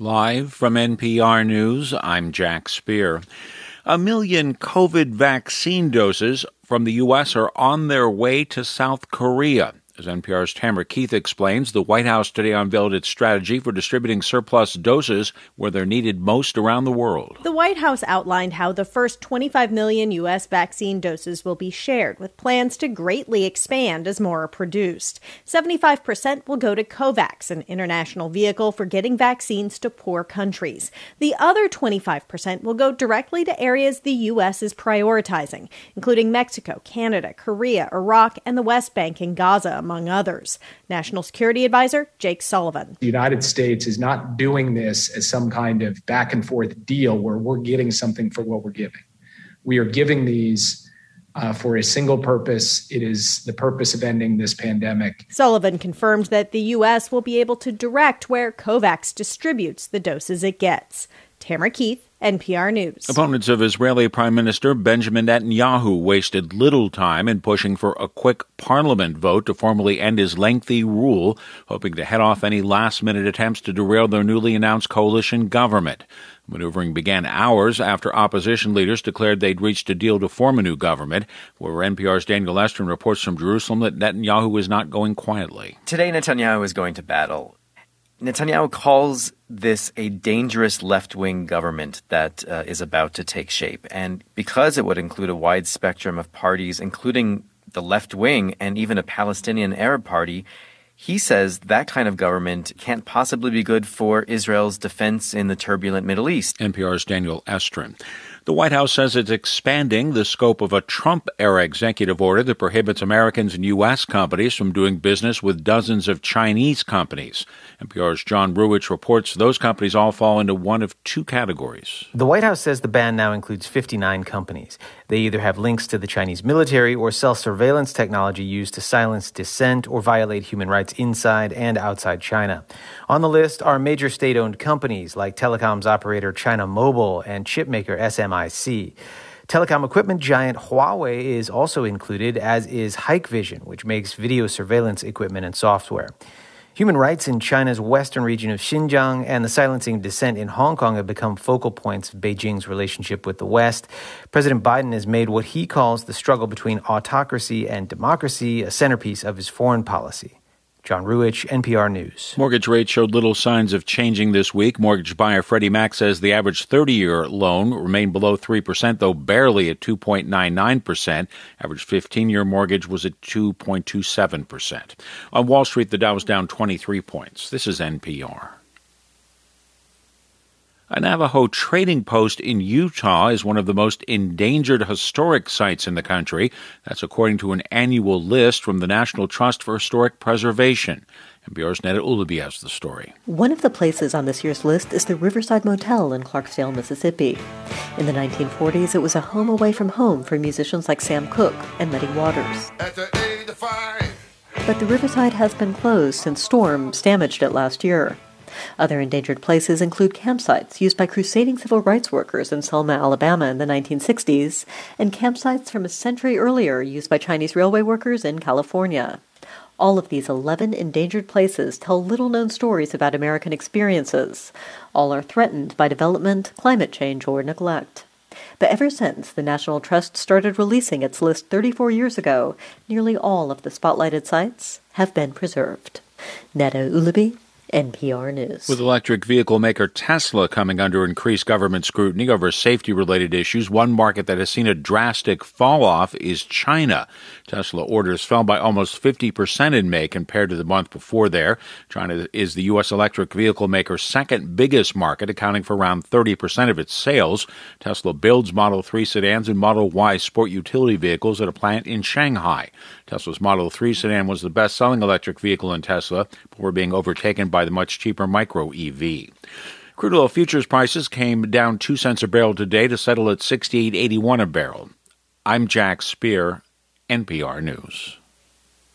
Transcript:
Live from NPR News, I'm Jack Speer. A million COVID vaccine doses from the U.S. are on their way to South Korea. As NPR's Tamara Keith explains, the White House today unveiled its strategy for distributing surplus doses where they're needed most around the world. The White House outlined how the first 25 million U.S. vaccine doses will be shared, with plans to greatly expand as more are produced. 75% will go to COVAX, an international vehicle for getting vaccines to poor countries. The other 25% will go directly to areas the U.S. is prioritizing, including Mexico, Canada, Korea, Iraq, and the West Bank and Gaza among others. National Security Advisor Jake Sullivan. The United States is not doing this as some kind of back and forth deal where we're getting something for what we're giving. We are giving these uh, for a single purpose. It is the purpose of ending this pandemic. Sullivan confirmed that the U.S. will be able to direct where COVAX distributes the doses it gets. Tamara Keith, NPR News. Opponents of Israeli Prime Minister Benjamin Netanyahu wasted little time in pushing for a quick parliament vote to formally end his lengthy rule, hoping to head off any last minute attempts to derail their newly announced coalition government. Maneuvering began hours after opposition leaders declared they'd reached a deal to form a new government, where NPR's Daniel Estrin reports from Jerusalem that Netanyahu is not going quietly. Today, Netanyahu is going to battle Netanyahu calls this a dangerous left wing government that uh, is about to take shape. And because it would include a wide spectrum of parties, including the left wing and even a Palestinian Arab party, he says that kind of government can't possibly be good for Israel's defense in the turbulent Middle East. NPR's Daniel Estrin. The White House says it's expanding the scope of a Trump era executive order that prohibits Americans and U.S. companies from doing business with dozens of Chinese companies. NPR's John Ruwitch reports those companies all fall into one of two categories. The White House says the ban now includes 59 companies. They either have links to the Chinese military or sell surveillance technology used to silence dissent or violate human rights inside and outside China. On the list are major state owned companies like telecoms operator China Mobile and chipmaker SMI. MIC. Telecom equipment giant Huawei is also included, as is Hikvision, which makes video surveillance equipment and software. Human rights in China's western region of Xinjiang and the silencing dissent in Hong Kong have become focal points of Beijing's relationship with the West. President Biden has made what he calls the struggle between autocracy and democracy a centerpiece of his foreign policy. John Ruwitch, NPR News. Mortgage rates showed little signs of changing this week. Mortgage buyer Freddie Mac says the average 30 year loan remained below 3%, though barely at 2.99%. Average 15 year mortgage was at 2.27%. On Wall Street, the Dow was down 23 points. This is NPR. A Navajo trading post in Utah is one of the most endangered historic sites in the country. That's according to an annual list from the National Trust for Historic Preservation. NPR's Neda Ulaby has the story. One of the places on this year's list is the Riverside Motel in Clarksdale, Mississippi. In the 1940s, it was a home away from home for musicians like Sam Cooke and Muddy Waters. But the Riverside has been closed since storms damaged it last year. Other endangered places include campsites used by crusading civil rights workers in Selma, Alabama in the 1960s, and campsites from a century earlier used by Chinese railway workers in California. All of these 11 endangered places tell little known stories about American experiences. All are threatened by development, climate change, or neglect. But ever since the National Trust started releasing its list 34 years ago, nearly all of the spotlighted sites have been preserved. Neda Ulaby, NPR News. With electric vehicle maker Tesla coming under increased government scrutiny over safety related issues, one market that has seen a drastic fall off is China. Tesla orders fell by almost 50% in May compared to the month before there. China is the U.S. electric vehicle maker's second biggest market, accounting for around 30% of its sales. Tesla builds Model 3 sedans and Model Y sport utility vehicles at a plant in Shanghai. Tesla's Model 3 sedan was the best selling electric vehicle in Tesla before being overtaken by the much cheaper Micro EV. Crude oil futures prices came down 2 cents a barrel today to settle at 68.81 a barrel. I'm Jack Speer, NPR News.